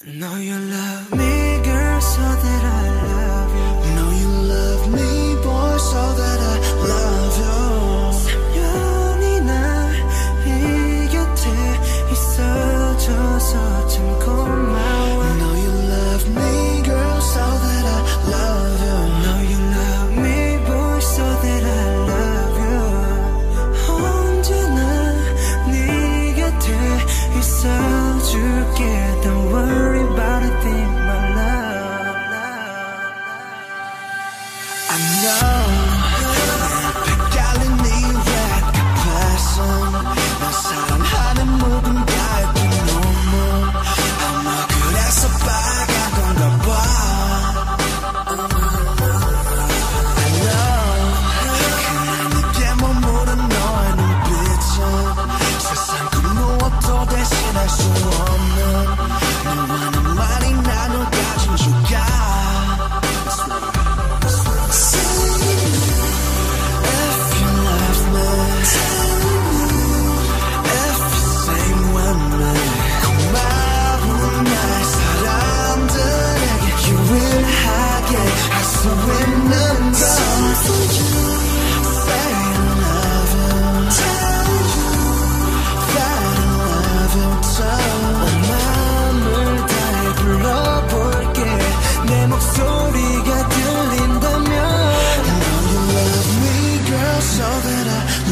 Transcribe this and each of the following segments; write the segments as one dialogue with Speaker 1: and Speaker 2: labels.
Speaker 1: Know you love me, girl, so that I
Speaker 2: I know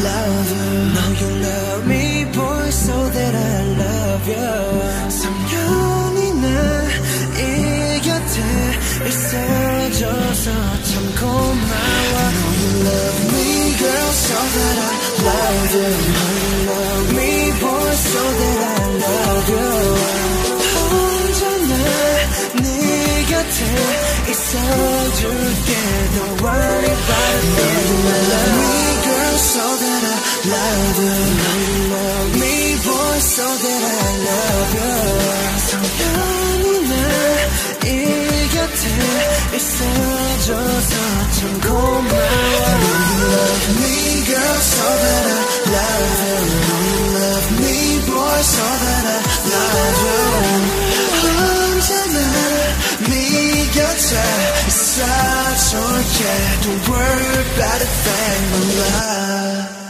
Speaker 2: that I love you
Speaker 1: Know you love me, boy, so that I love you. 3년이나 이 곁에 있어줘서 참 고마워.
Speaker 2: Know you love me girl so that I love you
Speaker 1: Know you love me, boy, so that I love you. 언제나 네 곁에 있어줄게. Don't worry about a thing, my love.
Speaker 2: so that I love you.
Speaker 1: 3년이나 이 곁에 있어줘서 참 고마워.
Speaker 2: love me girl so that I love you you love me boy so that I love you 언제나 네 곁에 있어줄게 Don't worry about a thing my love